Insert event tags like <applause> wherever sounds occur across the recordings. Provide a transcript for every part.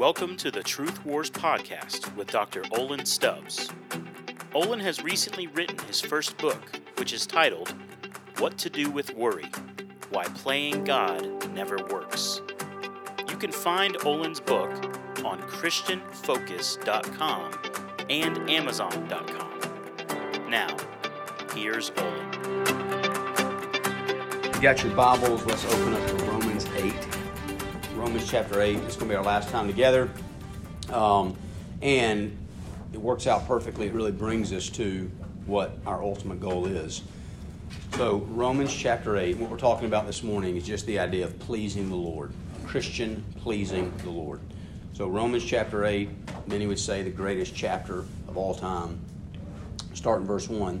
Welcome to the Truth Wars podcast with Dr. Olin Stubbs. Olin has recently written his first book, which is titled What to Do with Worry Why Playing God Never Works. You can find Olin's book on ChristianFocus.com and Amazon.com. Now, here's Olin. You got your Bibles, let's open up Romans 8. Romans chapter 8. It's going to be our last time together. Um, and it works out perfectly. It really brings us to what our ultimate goal is. So, Romans chapter 8, what we're talking about this morning is just the idea of pleasing the Lord. Christian pleasing the Lord. So, Romans chapter 8, many would say the greatest chapter of all time. Start in verse 1.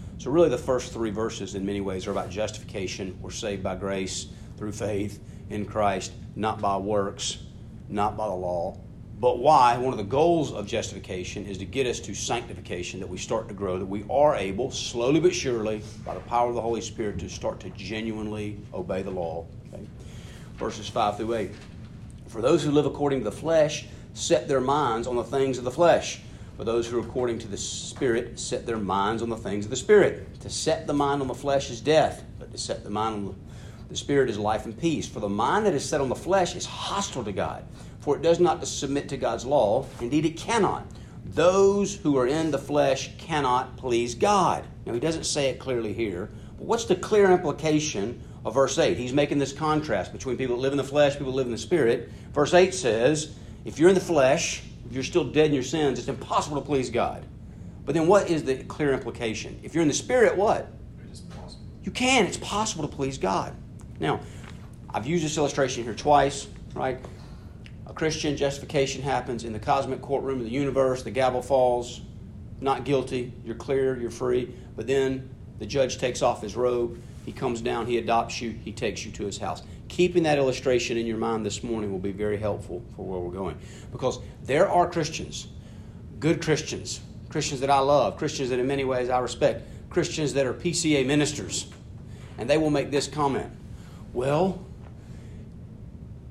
So, really, the first three verses, in many ways, are about justification. We're saved by grace through faith in Christ, not by works, not by the law. But why? One of the goals of justification is to get us to sanctification, that we start to grow, that we are able, slowly but surely, by the power of the Holy Spirit, to start to genuinely obey the law. Okay? Verses 5 through 8. For those who live according to the flesh set their minds on the things of the flesh for those who are according to the Spirit set their minds on the things of the Spirit. To set the mind on the flesh is death, but to set the mind on the Spirit is life and peace. For the mind that is set on the flesh is hostile to God, for it does not submit to God's law. Indeed, it cannot. Those who are in the flesh cannot please God. Now, he doesn't say it clearly here, but what's the clear implication of verse 8? He's making this contrast between people that live in the flesh, people that live in the Spirit. Verse 8 says, if you're in the flesh, you're still dead in your sins, it's impossible to please God. But then what is the clear implication? If you're in the Spirit, what? You can. It's possible to please God. Now, I've used this illustration here twice, right? A Christian justification happens in the cosmic courtroom of the universe, the gavel falls, not guilty, you're clear, you're free. But then the judge takes off his robe, he comes down, he adopts you, he takes you to his house keeping that illustration in your mind this morning will be very helpful for where we're going. Because there are Christians, good Christians, Christians that I love, Christians that in many ways I respect, Christians that are PCA ministers, and they will make this comment Well,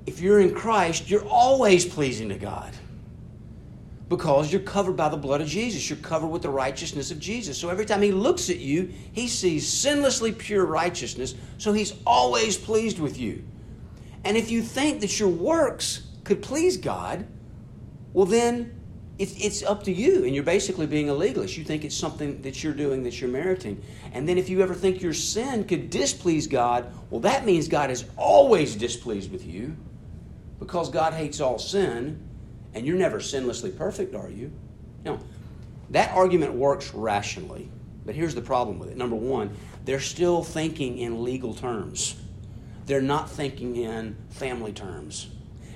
if you're in Christ, you're always pleasing to God because you're covered by the blood of Jesus. You're covered with the righteousness of Jesus. So every time he looks at you, he sees sinlessly pure righteousness. So he's always pleased with you. And if you think that your works could please God, well, then it's, up to you. And you're basically being a legalist. You think it's something that you're doing that you're meriting. And then if you ever think your sin could displease God, well, that means God is always displeased with you because God hates all sin and you're never sinlessly perfect, are you? Now, that argument works rationally, but here's the problem with it. Number one, they're still thinking in legal terms, they're not thinking in family terms.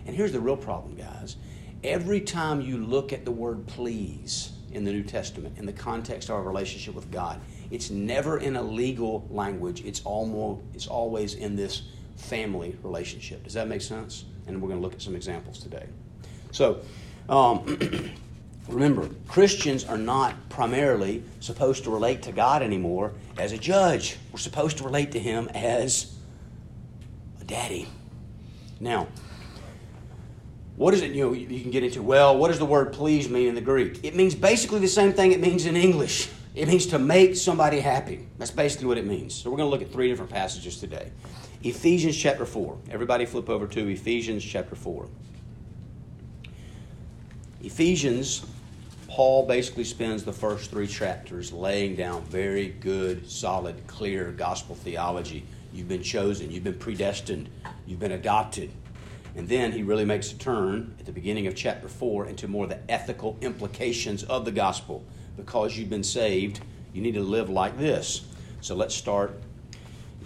And here's the real problem, guys. Every time you look at the word please in the New Testament, in the context of our relationship with God, it's never in a legal language. It's, almost, it's always in this family relationship. Does that make sense? And we're going to look at some examples today. So, um, <clears throat> remember, Christians are not primarily supposed to relate to God anymore as a judge. We're supposed to relate to Him as a daddy. Now, what is it, you know, you can get into, well, what does the word please mean in the Greek? It means basically the same thing it means in English. It means to make somebody happy. That's basically what it means. So we're going to look at three different passages today. Ephesians chapter 4. Everybody flip over to Ephesians chapter 4. Ephesians, Paul basically spends the first three chapters laying down very good, solid, clear gospel theology. You've been chosen, you've been predestined, you've been adopted. And then he really makes a turn at the beginning of chapter 4 into more of the ethical implications of the gospel. Because you've been saved, you need to live like this. So let's start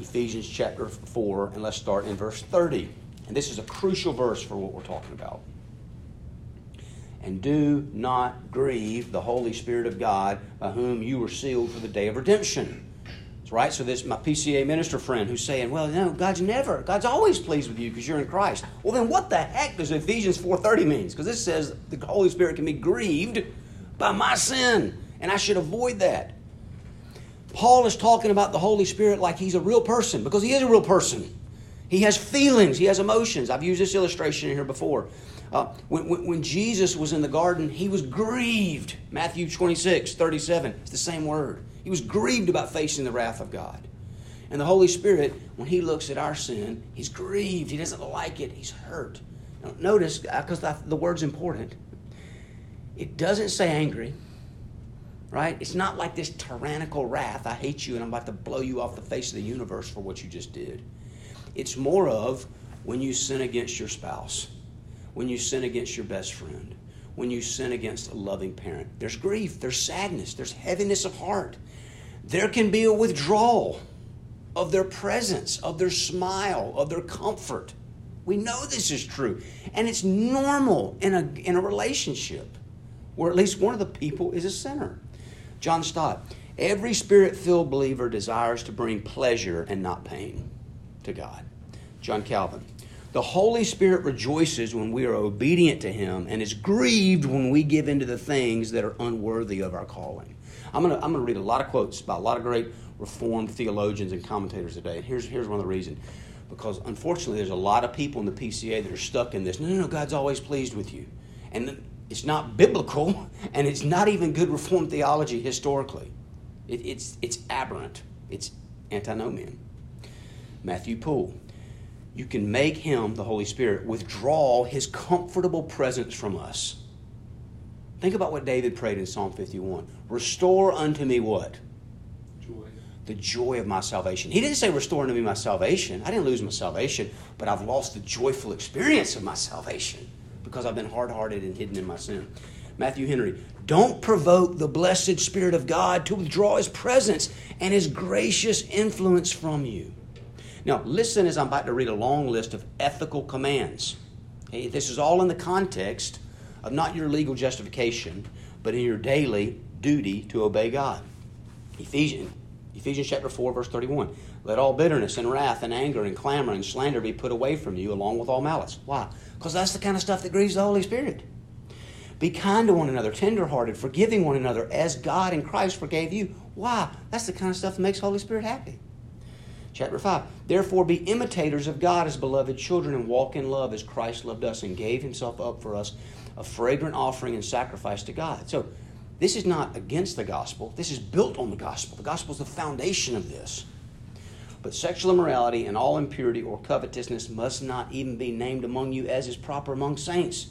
Ephesians chapter 4, and let's start in verse 30. And this is a crucial verse for what we're talking about. And do not grieve the Holy Spirit of God, by whom you were sealed for the day of redemption. That's right? So this my PCA minister friend who's saying, "Well, no, God's never, God's always pleased with you because you're in Christ." Well, then what the heck does Ephesians 4:30 means? Because this says the Holy Spirit can be grieved by my sin, and I should avoid that. Paul is talking about the Holy Spirit like he's a real person because he is a real person. He has feelings, he has emotions. I've used this illustration in here before. Uh, when, when, Jesus was in the garden, he was grieved. Matthew 26, 37. It's the same word. He was grieved about facing the wrath of God. And the Holy Spirit, when he looks at our sin, he's grieved. He doesn't like it. He's hurt. Now, notice, because uh, the word's important, it doesn't say angry, right? It's not like this tyrannical wrath. I hate you and I'm about to blow you off the face of the universe for what you just did. It's more of when you sin against your spouse, when you sin against your best friend, when you sin against a loving parent. There's grief, there's sadness, there's heaviness of heart. There can be a withdrawal of their presence, of their smile, of their comfort. We know this is true. And it's normal in a, in a relationship where at least one of the people is a sinner. John Stott, every spirit filled believer desires to bring pleasure and not pain to God. John Calvin. The Holy Spirit rejoices when we are obedient to Him and is grieved when we give into the things that are unworthy of our calling. I'm going to I'm going to read a lot of quotes by a lot of great Reformed theologians and commentators today. And here's, here's one of the reasons. Because unfortunately, there's a lot of people in the PCA that are stuck in this. No, no, no, God's always pleased with you. And it's not biblical, <laughs> and it's not even good Reformed theology historically. It, it's, it's aberrant, it's antinomian. Matthew Poole. You can make him, the Holy Spirit, withdraw his comfortable presence from us. Think about what David prayed in Psalm 51. Restore unto me what? Joy. The joy of my salvation. He didn't say restore unto me my salvation. I didn't lose my salvation, but I've lost the joyful experience of my salvation because I've been hard hearted and hidden in my sin. Matthew Henry, don't provoke the blessed Spirit of God to withdraw His presence and His gracious influence from you. Now, listen as I'm about to read a long list of ethical commands. Okay, this is all in the context of not your legal justification, but in your daily duty to obey God. Ephesians, Ephesians chapter 4, verse 31. Let all bitterness and wrath and anger and clamor and slander be put away from you, along with all malice. Why? Because that's the kind of stuff that grieves the Holy Spirit. Be kind to one another, tenderhearted, forgiving one another as God in Christ forgave you. Why? That's the kind of stuff that makes Holy Spirit happy. Chapter 5. Therefore, be imitators of God as beloved children and walk in love as Christ loved us and gave himself up for us, a fragrant offering and sacrifice to God. So, this is not against the gospel. This is built on the gospel. The gospel is the foundation of this. But sexual immorality and all impurity or covetousness must not even be named among you as is proper among saints.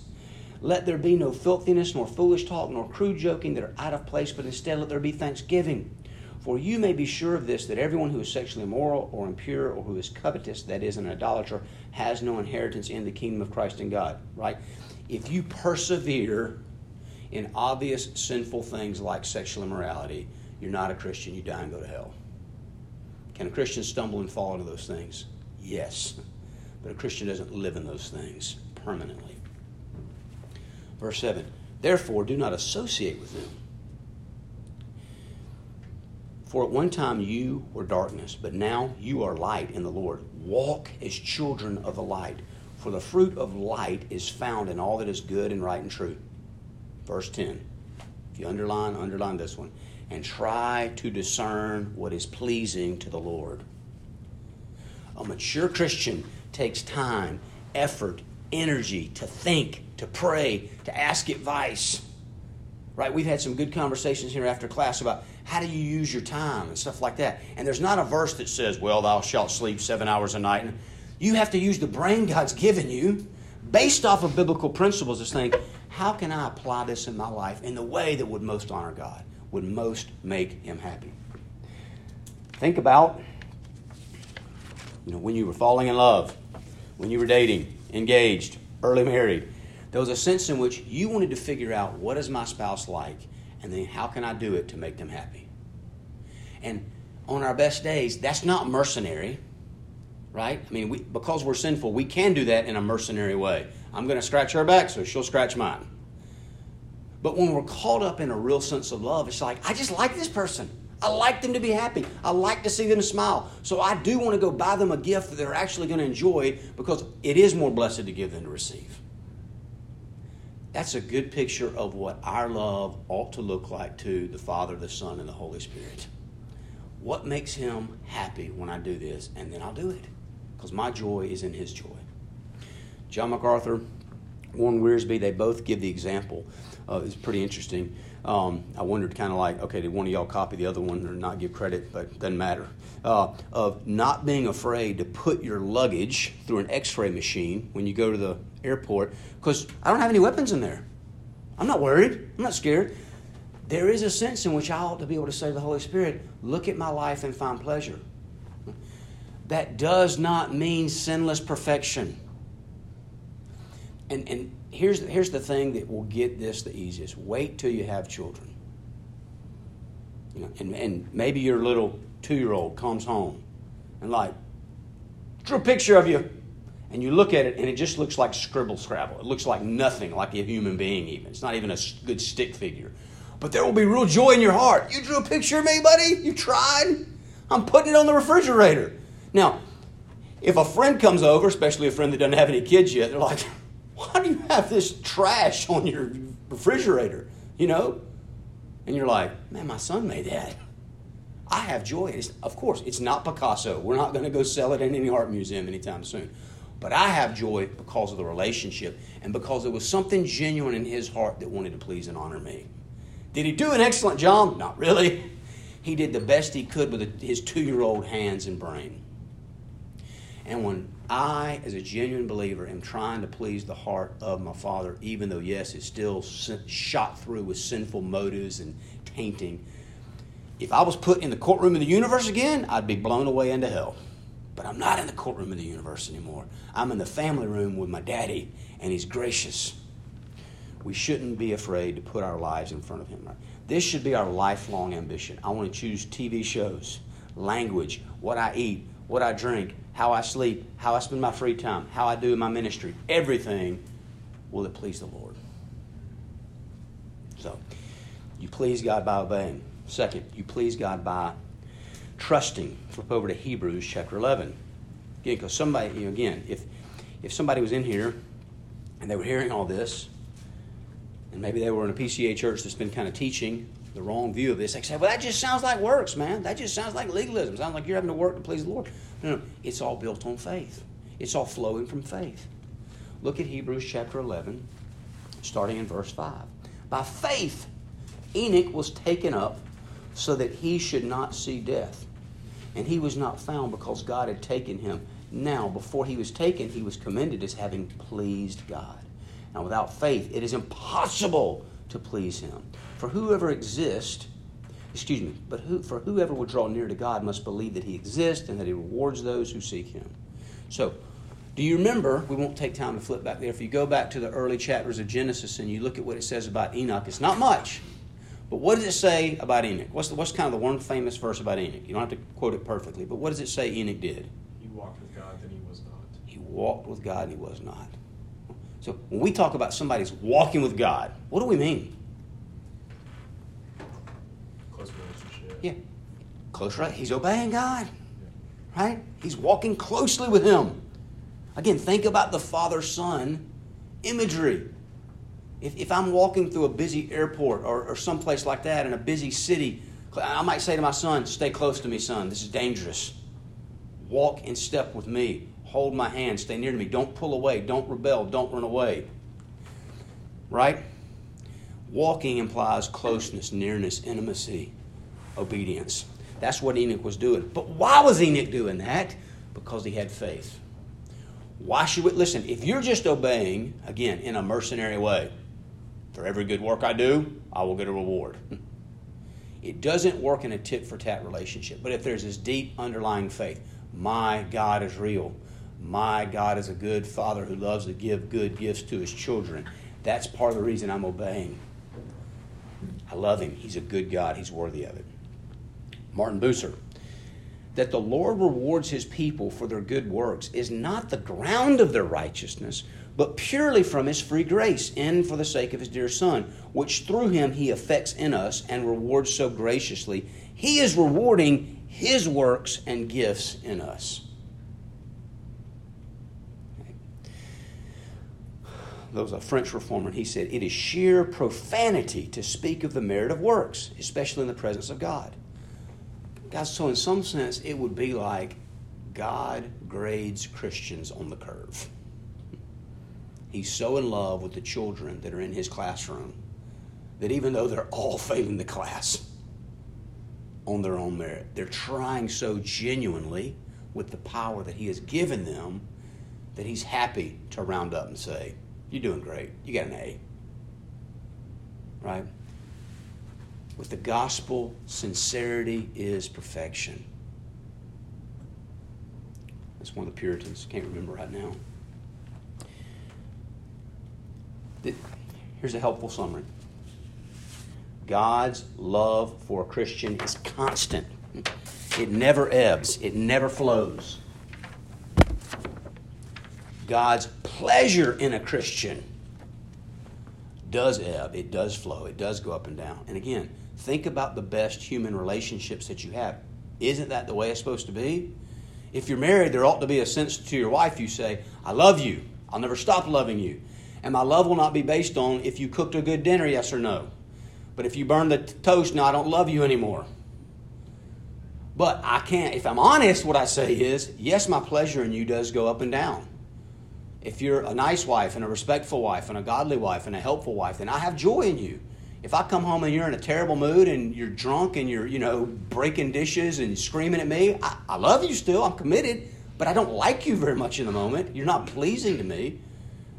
Let there be no filthiness, nor foolish talk, nor crude joking that are out of place, but instead let there be thanksgiving. For you may be sure of this that everyone who is sexually immoral or impure or who is covetous, that is, an idolater, has no inheritance in the kingdom of Christ and God. Right? If you persevere in obvious sinful things like sexual immorality, you're not a Christian, you die and go to hell. Can a Christian stumble and fall into those things? Yes. But a Christian doesn't live in those things permanently. Verse 7 Therefore, do not associate with them. For at one time you were darkness, but now you are light in the Lord. Walk as children of the light, for the fruit of light is found in all that is good and right and true. Verse 10. If you underline, underline this one. And try to discern what is pleasing to the Lord. A mature Christian takes time, effort, energy to think, to pray, to ask advice. Right? We've had some good conversations here after class about how do you use your time and stuff like that. And there's not a verse that says, well, thou shalt sleep seven hours a night. You have to use the brain God's given you based off of biblical principles to think, how can I apply this in my life in the way that would most honor God, would most make Him happy? Think about you know, when you were falling in love, when you were dating, engaged, early married. There was a sense in which you wanted to figure out what is my spouse like and then how can I do it to make them happy? And on our best days, that's not mercenary, right? I mean, we, because we're sinful, we can do that in a mercenary way. I'm going to scratch her back, so she'll scratch mine. But when we're caught up in a real sense of love, it's like, I just like this person. I like them to be happy. I like to see them smile. So I do want to go buy them a gift that they're actually going to enjoy because it is more blessed to give than to receive. That's a good picture of what our love ought to look like to the Father, the Son, and the Holy Spirit. What makes Him happy when I do this? And then I'll do it because my joy is in His joy. John MacArthur, Warren Wiersbe, they both give the example. Uh, it's pretty interesting. Um, I wondered, kind of like, okay, did one of y'all copy the other one or not give credit? But doesn't matter. Uh, of not being afraid to put your luggage through an X-ray machine when you go to the airport, because I don't have any weapons in there. I'm not worried. I'm not scared. There is a sense in which I ought to be able to say to the Holy Spirit, "Look at my life and find pleasure." That does not mean sinless perfection. And and here's, here's the thing that will get this the easiest wait till you have children. You know, and, and maybe your little two year old comes home and, like, drew a picture of you. And you look at it, and it just looks like scribble scrabble. It looks like nothing, like a human being, even. It's not even a good stick figure. But there will be real joy in your heart. You drew a picture of me, buddy? You tried? I'm putting it on the refrigerator. Now, if a friend comes over, especially a friend that doesn't have any kids yet, they're like, why do you have this trash on your refrigerator? You know? And you're like, man, my son made that. I have joy. It's, of course, it's not Picasso. We're not going to go sell it in any art museum anytime soon. But I have joy because of the relationship and because it was something genuine in his heart that wanted to please and honor me. Did he do an excellent job? Not really. He did the best he could with his two year old hands and brain. And when I, as a genuine believer, am trying to please the heart of my Father, even though, yes, it's still shot through with sinful motives and tainting. If I was put in the courtroom of the universe again, I'd be blown away into hell. But I'm not in the courtroom of the universe anymore. I'm in the family room with my daddy, and he's gracious. We shouldn't be afraid to put our lives in front of him. This should be our lifelong ambition. I want to choose TV shows, language, what I eat, what I drink, how I sleep, how I spend my free time, how I do in my ministry, everything, will it please the Lord? So, you please God by obeying. Second, you please God by trusting. Flip over to Hebrews chapter 11. Again, because somebody, you know, again, if, if somebody was in here and they were hearing all this, and maybe they were in a PCA church that's been kind of teaching the wrong view of this, they say, well, that just sounds like works, man. That just sounds like legalism. sounds like you're having to work to please the Lord. No, no, it's all built on faith. It's all flowing from faith. Look at Hebrews chapter 11, starting in verse 5. By faith, Enoch was taken up so that he should not see death. And he was not found because God had taken him. Now, before he was taken, he was commended as having pleased God. Now, without faith, it is impossible to please him. For whoever exists excuse me, but who, for whoever would draw near to God must believe that He exists and that He rewards those who seek Him. So, do you remember? We won't take time to flip back there. If you go back to the early chapters of Genesis and you look at what it says about Enoch, it's not much. But what does it say about Enoch? What's, the, what's kind of the one famous verse about Enoch? You don't have to quote it perfectly, but what does it say Enoch did? He walked with God, then he was not. He walked with God, and he was not. So when we talk about somebody's walking with God, what do we mean? Close relationship. Yeah. Close right. He's obeying God. Right? He's walking closely with him. Again, think about the father son imagery. If, if I'm walking through a busy airport or, or someplace like that in a busy city, I might say to my son, Stay close to me, son. This is dangerous. Walk in step with me. Hold my hand. Stay near to me. Don't pull away. Don't rebel. Don't run away. Right? Walking implies closeness, nearness, intimacy obedience. That's what Enoch was doing. But why was Enoch doing that? Because he had faith. Why should we listen? If you're just obeying, again, in a mercenary way, for every good work I do, I will get a reward. <laughs> It doesn't work in a tit for tat relationship. But if there's this deep underlying faith, my God is real. My God is a good father who loves to give good gifts to his children. That's part of the reason I'm obeying. I love him. He's a good God. He's worthy of it. Martin Bucer, that the Lord rewards his people for their good works is not the ground of their righteousness, but purely from his free grace, and for the sake of his dear Son, which through him he effects in us and rewards so graciously. He is rewarding his works and gifts in us. There was a French reformer, and he said, It is sheer profanity to speak of the merit of works, especially in the presence of God. Guys, so in some sense, it would be like God grades Christians on the curve. He's so in love with the children that are in his classroom that even though they're all <laughs> failing the class on their own merit, they're trying so genuinely with the power that he has given them that he's happy to round up and say, You're doing great. You got an A. Right? With the gospel, sincerity is perfection. That's one of the Puritans. Can't remember right now. Here's a helpful summary God's love for a Christian is constant, it never ebbs, it never flows. God's pleasure in a Christian does ebb, it does flow, it does go up and down. And again, think about the best human relationships that you have. Isn't that the way it's supposed to be? If you're married, there ought to be a sense to your wife you say, I love you. I'll never stop loving you. And my love will not be based on if you cooked a good dinner, yes or no. But if you burn the toast, no, I don't love you anymore. But I can't, if I'm honest, what I say is, yes, my pleasure in you does go up and down. If you're a nice wife and a respectful wife and a godly wife and a helpful wife, then I have joy in you. If I come home and you're in a terrible mood and you're drunk and you're, you know, breaking dishes and screaming at me, I, I love you still. I'm committed, but I don't like you very much in the moment. You're not pleasing to me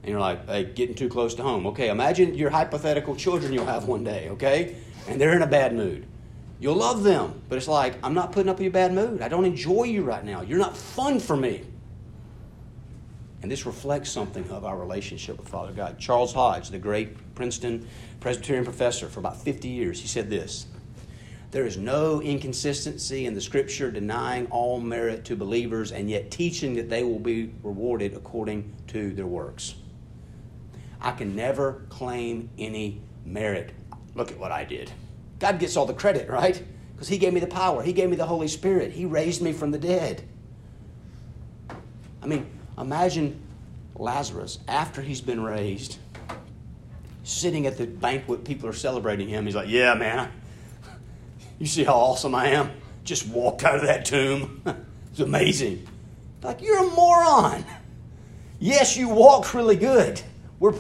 and you're like, hey, getting too close to home. Okay, imagine your hypothetical children you'll have one day, okay? And they're in a bad mood. You'll love them, but it's like, I'm not putting up with your bad mood. I don't enjoy you right now. You're not fun for me. And this reflects something of our relationship with Father God. Charles Hodge, the great Princeton Presbyterian professor for about 50 years, he said this There is no inconsistency in the scripture denying all merit to believers and yet teaching that they will be rewarded according to their works. I can never claim any merit. Look at what I did. God gets all the credit, right? Because He gave me the power, He gave me the Holy Spirit, He raised me from the dead. I mean, imagine Lazarus after he's been raised, sitting at the banquet, people are celebrating him. He's like, Yeah, man, <laughs> you see how awesome I am? Just walked out of that tomb. <laughs> it's amazing. Like, you're a moron. Yes, you walked really good. We're,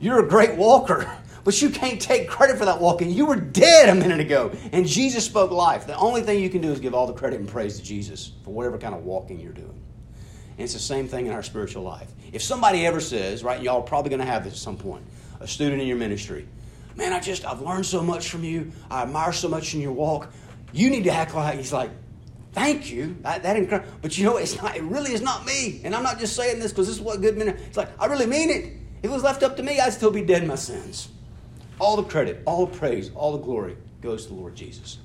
you're a great walker, <laughs> but you can't take credit for that walking. You were dead a minute ago, and Jesus spoke life. The only thing you can do is give all the credit and praise to Jesus for whatever kind of walking you're doing. And it's the same thing in our spiritual life. If somebody ever says, right, y'all are probably going to have this at some point, a student in your ministry, man, I just, I've learned so much from you. I admire so much in your walk. You need to act like, he's like, thank you. That, that But you know, it's not, it really is not me. And I'm not just saying this because this is what good men are. It's like, I really mean it. If it was left up to me, I'd still be dead in my sins. All the credit, all the praise, all the glory goes to the Lord Jesus.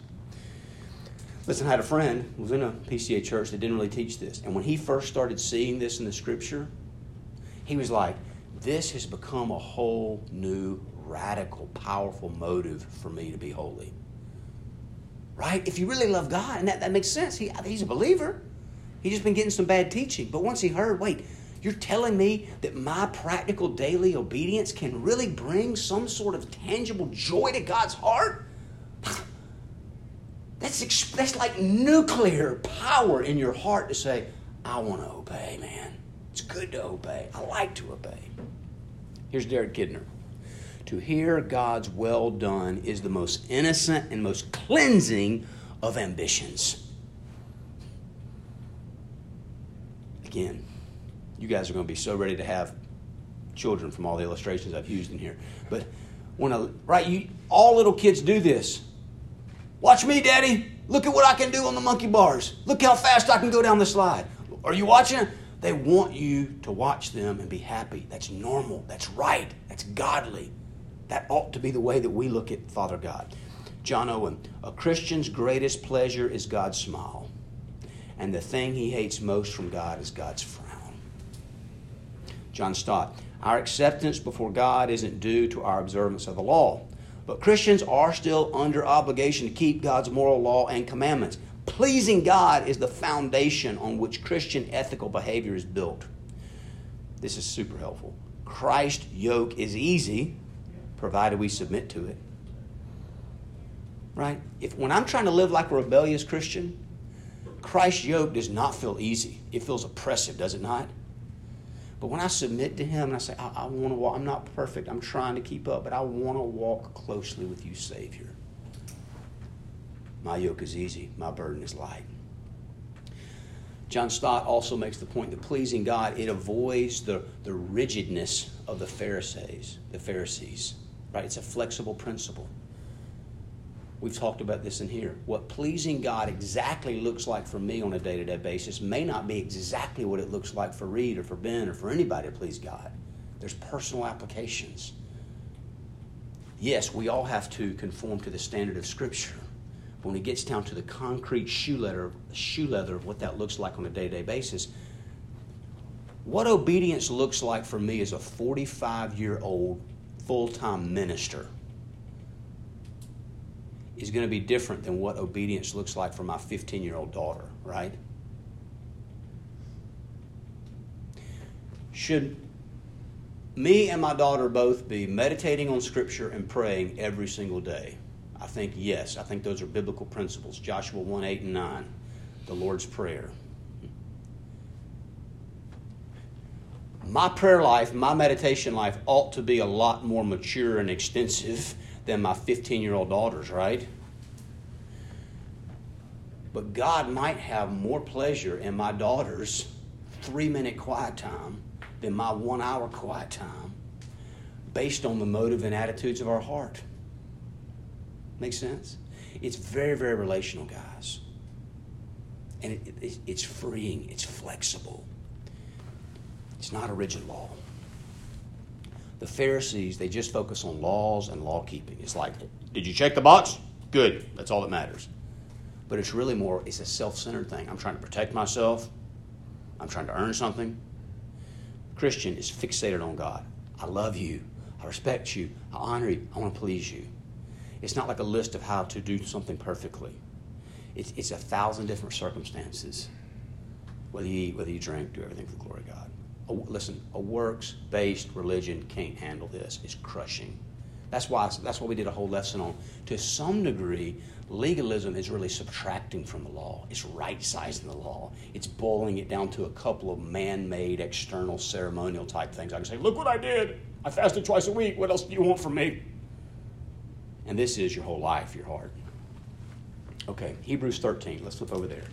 Listen, I had a friend who was in a PCA church that didn't really teach this. And when he first started seeing this in the scripture, he was like, this has become a whole new, radical, powerful motive for me to be holy. Right? If you really love God, and that, that makes sense. He, he's a believer. He's just been getting some bad teaching. But once he heard, wait, you're telling me that my practical daily obedience can really bring some sort of tangible joy to God's heart? That's, that's like nuclear power in your heart to say, I want to obey, man. It's good to obey. I like to obey. Here's Derek Kidner. To hear God's well done is the most innocent and most cleansing of ambitions. Again, you guys are going to be so ready to have children from all the illustrations I've used in here. But when a, right, you all little kids do this. Watch me, Daddy. Look at what I can do on the monkey bars. Look how fast I can go down the slide. Are you watching? They want you to watch them and be happy. That's normal. That's right. That's godly. That ought to be the way that we look at Father God. John Owen, a Christian's greatest pleasure is God's smile. And the thing he hates most from God is God's frown. John Stott. Our acceptance before God isn't due to our observance of the law, but Christians are still under obligation to keep God's moral law and commandments. Pleasing God is the foundation on which Christian ethical behavior is built. This is super helpful. Christ's yoke is easy, provided we submit to it. Right? If when I'm trying to live like a rebellious Christian, Christ's yoke does not feel easy. It feels oppressive, does it not? But when I submit to Him and I say, I, I want to walk, I'm not perfect, I'm trying to keep up, but I want to walk closely with you, Savior. My yoke is easy, my burden is light. John Stott also makes the point that pleasing God, it avoids the, the rigidness of the Pharisees, the Pharisees. Right? It's a flexible principle. We've talked about this in here. What pleasing God exactly looks like for me on a day to day basis may not be exactly what it looks like for Reed or for Ben or for anybody to please God. There's personal applications. Yes, we all have to conform to the standard of Scripture. But when it gets down to the concrete shoe leather, shoe leather of what that looks like on a day to day basis, what obedience looks like for me as a 45 year old full time minister is going to be different than what obedience looks like for my 15 year old daughter, right? Should me and my daughter both be meditating on Scripture and praying every single day? I think yes. I think those are biblical principles. Joshua 1 8 and 9, the Lord's Prayer. My prayer life, my meditation life ought to be a lot more mature and extensive than my 15 year old daughters, right? But God might have more pleasure in my daughter's three minute quiet time than my one hour quiet time based on the motive and attitudes of our heart. Make sense? It's very, very relational, guys. And it, it, it's freeing, it's flexible. It's not a rigid law. The Pharisees, they just focus on laws and law keeping. It's like, did you check the box? Good. That's all that matters. But it's really more, it's a self centered thing. I'm trying to protect myself, I'm trying to earn something. Christian is fixated on God. I love you. I respect you. I honor you. I want to please you. It's not like a list of how to do something perfectly. It's, it's a thousand different circumstances. Whether you eat, whether you drink, do everything for the glory of God. A, listen, a works based religion can't handle this. It's crushing. That's why, that's why we did a whole lesson on. To some degree, legalism is really subtracting from the law. It's right sizing the law. It's boiling it down to a couple of man made, external, ceremonial type things. I can say, look what I did. I fasted twice a week. What else do you want from me? And this is your whole life, your heart. Okay, Hebrews 13. Let's flip over there.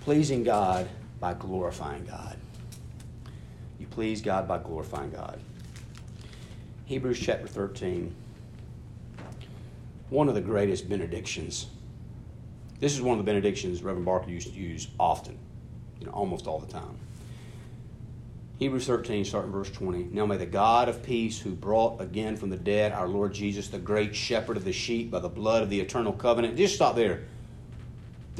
Pleasing God by glorifying God. You please God by glorifying God. Hebrews chapter 13. One of the greatest benedictions. This is one of the benedictions Reverend Barker used to use often, you know, almost all the time. Hebrews 13, starting verse 20. Now may the God of peace, who brought again from the dead our Lord Jesus, the great shepherd of the sheep, by the blood of the eternal covenant. Just stop there.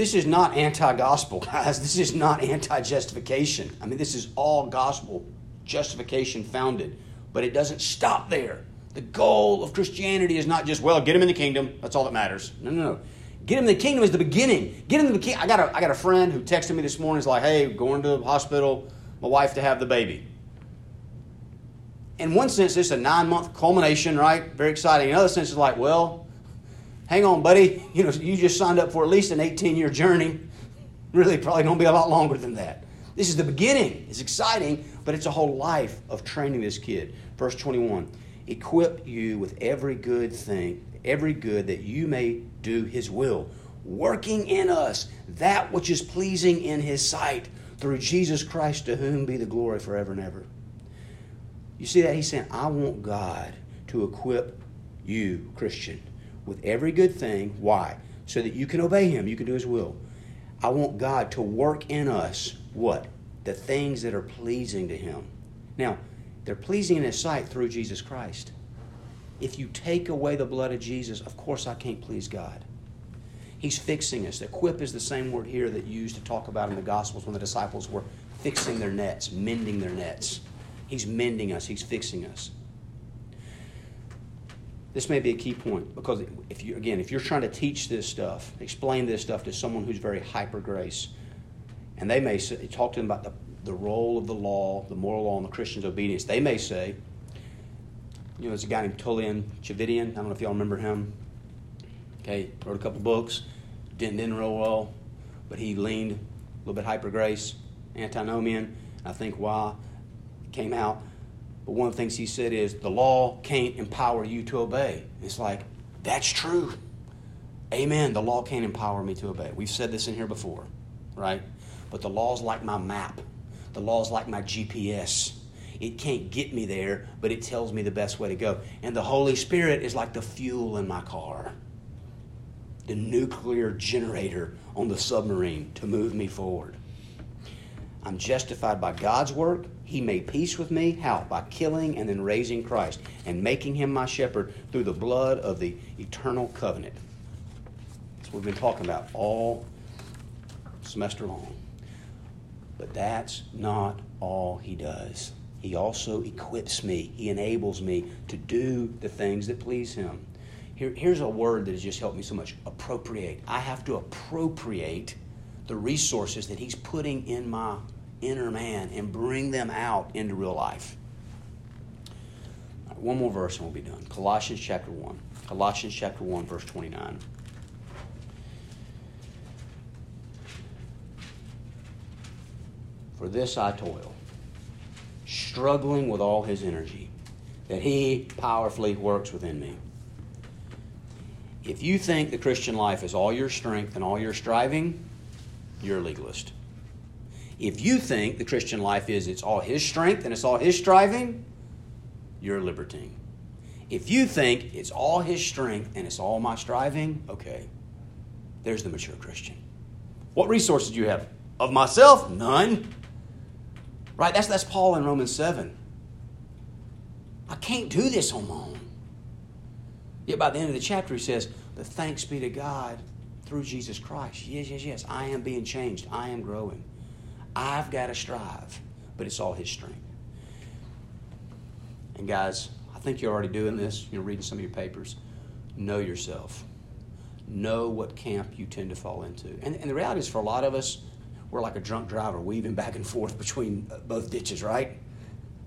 This is not anti gospel, <laughs> guys. This is not anti justification. I mean, this is all gospel justification founded. But it doesn't stop there. The goal of Christianity is not just, well, get him in the kingdom. That's all that matters. No, no, no. Get him in the kingdom is the beginning. Get him in the kingdom. I got a, I got a friend who texted me this morning. He's like, hey, going to the hospital my wife to have the baby. In one sense, it's a nine month culmination, right? Very exciting. In another sense, it's like, well, hang on, buddy. You know, you just signed up for at least an 18 year journey. Really, probably to be a lot longer than that. This is the beginning. It's exciting, but it's a whole life of training this kid. Verse 21 Equip you with every good thing, every good that you may do his will, working in us that which is pleasing in his sight through Jesus Christ, to whom be the glory forever and ever. You see that? He's saying, I want God to equip you, Christian, with every good thing. Why? So that you can obey Him, you can do His will. I want God to work in us what? The things that are pleasing to Him. Now, they're pleasing in His sight through Jesus Christ. If you take away the blood of Jesus, of course I can't please God. He's fixing us. Equip is the same word here that used to talk about in the Gospels when the disciples were fixing their nets, mending their nets. He's mending us, He's fixing us. This may be a key point because if you again, if you're trying to teach this stuff, explain this stuff to someone who's very hyper grace, and they may say, talk to them about the, the role of the law, the moral law, and the Christian's obedience, they may say, you know, there's a guy named Tullian Tchividjian. I don't know if y'all remember him. Okay, wrote a couple books, didn't didn't real well, but he leaned a little bit hyper grace, antinomian. I think why came out but one of the things he said is the law can't empower you to obey. It's like, that's true. Amen. The law can't empower me to obey. We've said this in here before, right? But the law's like my map, the law's like my GPS. It can't get me there, but it tells me the best way to go. And the Holy Spirit is like the fuel in my car, the nuclear generator on the submarine to move me forward. I'm justified by God's work. He made peace with me. How? By killing and then raising Christ and making him my shepherd through the blood of the eternal covenant. That's what we've been talking about all semester long. But that's not all he does. He also equips me, he enables me to do the things that please him. Here, here's a word that has just helped me so much appropriate. I have to appropriate the resources that He's putting in my inner man and bring them out into real life. Right, one more verse and we'll be done. Colossians chapter 1. Colossians chapter 1, verse 29. For this I toil, struggling with all his energy, that he powerfully works within me. If you think the Christian life is all your strength and all your striving, you're a legalist. If you think the Christian life is it's all his strength and it's all his striving, you're a libertine. If you think it's all his strength and it's all my striving, okay, there's the mature Christian. What resources do you have? Of myself? None. Right? That's, that's Paul in Romans 7. I can't do this on my own. Yet by the end of the chapter, he says, But thanks be to God through Jesus Christ. Yes, yes, yes. I am being changed. I am growing. I've got to strive, but it's all His strength. And guys, I think you're already doing this. You're reading some of your papers. Know yourself. Know what camp you tend to fall into. And, and the reality is, for a lot of us, we're like a drunk driver weaving back and forth between uh, both ditches, right?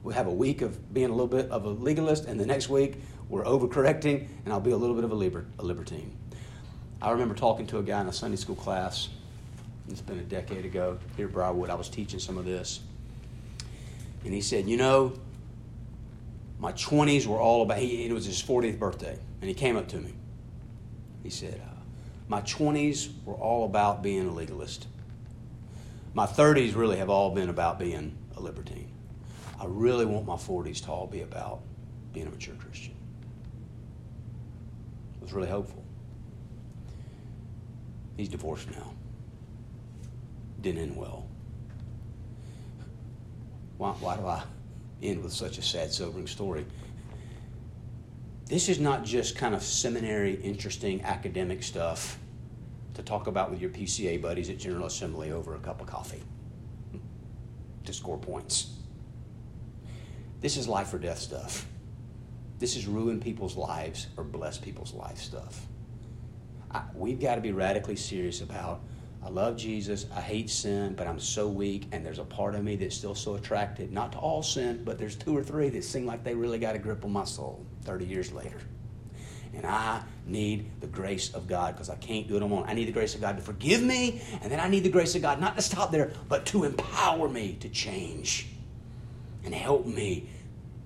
We have a week of being a little bit of a legalist, and the next week we're overcorrecting, and I'll be a little bit of a, liber- a libertine. I remember talking to a guy in a Sunday school class. It's been a decade ago here at Briarwood. I was teaching some of this. And he said, You know, my 20s were all about, he, it was his 40th birthday. And he came up to me. He said, uh, My 20s were all about being a legalist. My 30s really have all been about being a libertine. I really want my 40s to all be about being a mature Christian. It was really hopeful. He's divorced now. Didn't end well. Why, why do I end with such a sad, sobering story? This is not just kind of seminary, interesting academic stuff to talk about with your PCA buddies at General Assembly over a cup of coffee to score points. This is life or death stuff. This is ruin people's lives or bless people's life stuff. I, we've got to be radically serious about I love Jesus, I hate sin, but I'm so weak, and there's a part of me that's still so attracted, not to all sin, but there's two or three that seem like they really got a grip on my soul 30 years later. And I need the grace of God because I can't do it alone. I need the grace of God to forgive me, and then I need the grace of God not to stop there, but to empower me to change and help me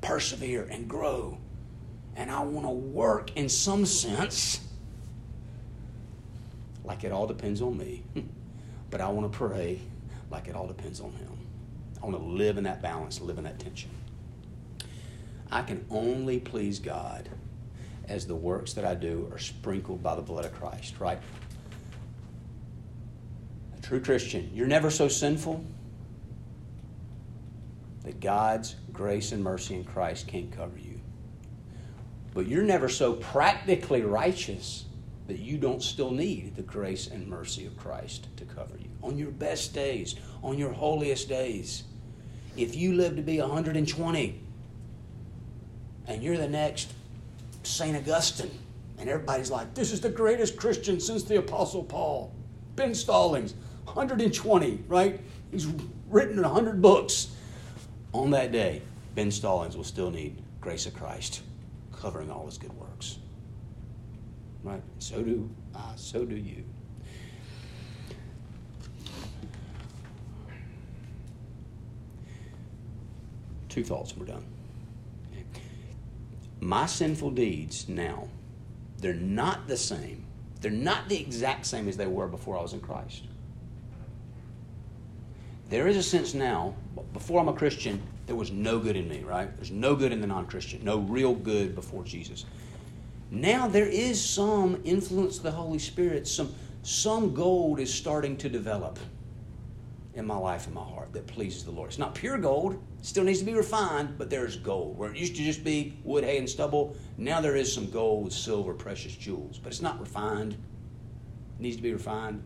persevere and grow. And I want to work in some sense like it all depends on me. <laughs> but I want to pray like it all depends on Him. I want to live in that balance, live in that tension. I can only please God as the works that I do are sprinkled by the blood of Christ, right? A true Christian, you're never so sinful that God's grace and mercy in Christ can't cover you. But you're never so practically righteous that you don't still need the grace and mercy of Christ to cover you on your best days, on your holiest days. if you live to be 120 and you're the next St. Augustine, and everybody's like, this is the greatest Christian since the Apostle Paul, Ben Stallings, 120, right? He's written 100 books. On that day, Ben Stallings will still need grace of Christ covering all his good works. Right? So do I, so do you. Two thoughts and we're done. My sinful deeds now, they're not the same. They're not the exact same as they were before I was in Christ. There is a sense now, before I'm a Christian, there was no good in me, right? There's no good in the non Christian, no real good before Jesus. Now there is some influence of the Holy Spirit, some, some gold is starting to develop in my life and my heart that pleases the Lord. It's not pure gold, still needs to be refined, but there's gold. Where it used to just be wood, hay, and stubble, now there is some gold, silver, precious jewels, but it's not refined. It needs to be refined.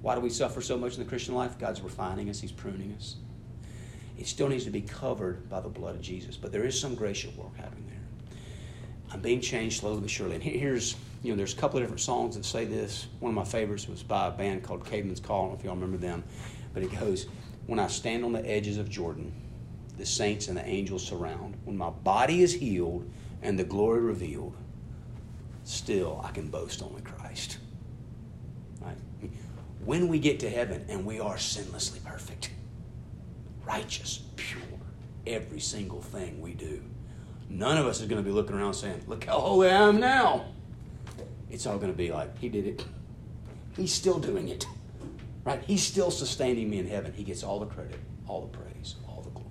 Why do we suffer so much in the Christian life? God's refining us, He's pruning us. It still needs to be covered by the blood of Jesus, but there is some gracious work happening there. I'm being changed slowly but surely. And here's, you know, there's a couple of different songs that say this. One of my favorites was by a band called Caedmon's Call. I don't know if y'all remember them. But it goes, When I stand on the edges of Jordan, the saints and the angels surround. When my body is healed and the glory revealed, still I can boast only Christ. Right? When we get to heaven and we are sinlessly perfect, righteous, pure, every single thing we do, none of us is going to be looking around saying, Look how holy I am now. It's all going to be like, He did it. He's still doing it. Right? He's still sustaining me in heaven. He gets all the credit, all the praise, all the glory.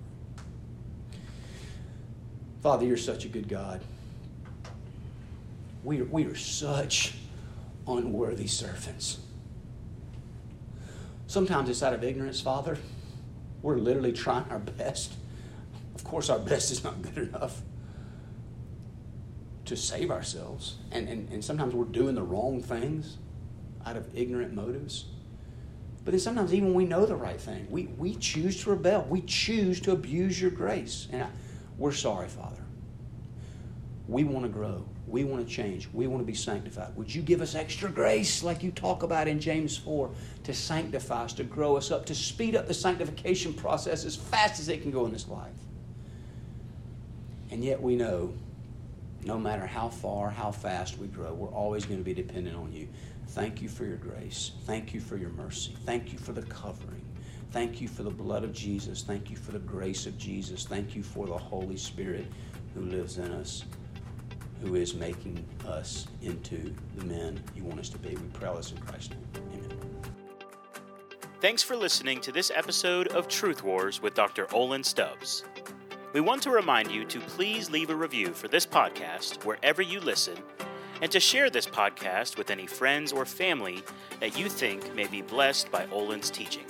Father, you're such a good God. We are, we are such unworthy servants. Sometimes it's out of ignorance, Father. We're literally trying our best. Of course, our best is not good enough to save ourselves. And, and, and sometimes we're doing the wrong things out of ignorant motives. But then sometimes, even when we know the right thing, we, we choose to rebel. We choose to abuse your grace. And I, we're sorry, Father. We want to grow. We want to change. We want to be sanctified. Would you give us extra grace, like you talk about in James 4, to sanctify us, to grow us up, to speed up the sanctification process as fast as it can go in this life? And yet we know no matter how far, how fast we grow, we're always going to be dependent on you. Thank you for your grace. Thank you for your mercy. Thank you for the covering. Thank you for the blood of Jesus. Thank you for the grace of Jesus. Thank you for the Holy Spirit who lives in us, who is making us into the men you want us to be. We pray this in Christ's name. Amen. Thanks for listening to this episode of Truth Wars with Dr. Olin Stubbs. We want to remind you to please leave a review for this podcast wherever you listen and to share this podcast with any friends or family that you think may be blessed by Olin's teaching.